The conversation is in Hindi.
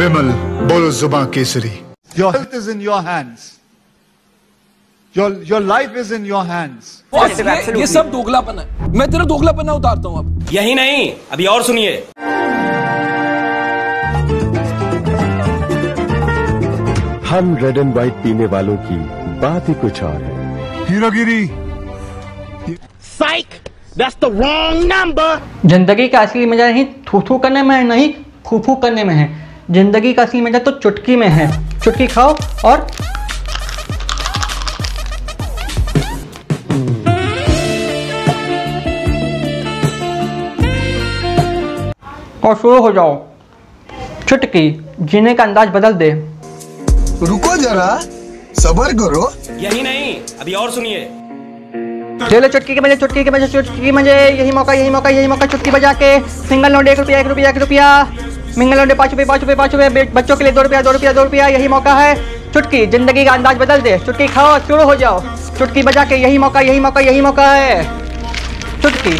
विमल बोलो जुबा केसरी। Your health is in your hands. Your, your life is in your hands. Boss ये, ये सब दोगलापन है। मैं तेरा दोगलापना उतारता हूँ अब। यही नहीं अभी और सुनिए। हम रेड एंड व्हाइट पीने वालों की बात ही कुछ और है। हीरोगिरी। ज़िंदगी का असली मज़ा नहीं थू थू करने में है नहीं फू फू करने में है। ज़िंदगी का असली मज़ा तो चुटकी में है। चुटकी खाओ और और शुरू हो जाओ। चुटकी जीने का अंदाज बदल दे। रुको जरा सबर करो। यही नहीं अभी और सुनिए। ले लो चुटकी के मज़े चुटकी के मज़े चुटकी के मज़े यही मौका यही मौका यही मौका, चुटकी बजा के। सिंगल नोट एक रुपया एक रुपया एक रुपया। मिंगल नोट पाँच रुपये पाँच रुपये पाँच रुपये। बच्चों के लिए दो रुपया दो रुपया दो रुपया, यही मौका है। चुटकी, ज़िंदगी का अंदाज बदल दे। चुटकी खाओ, शुरू हो जाओ। चुटकी बजा के यही मौका यही मौका यही मौका है। चुटकी।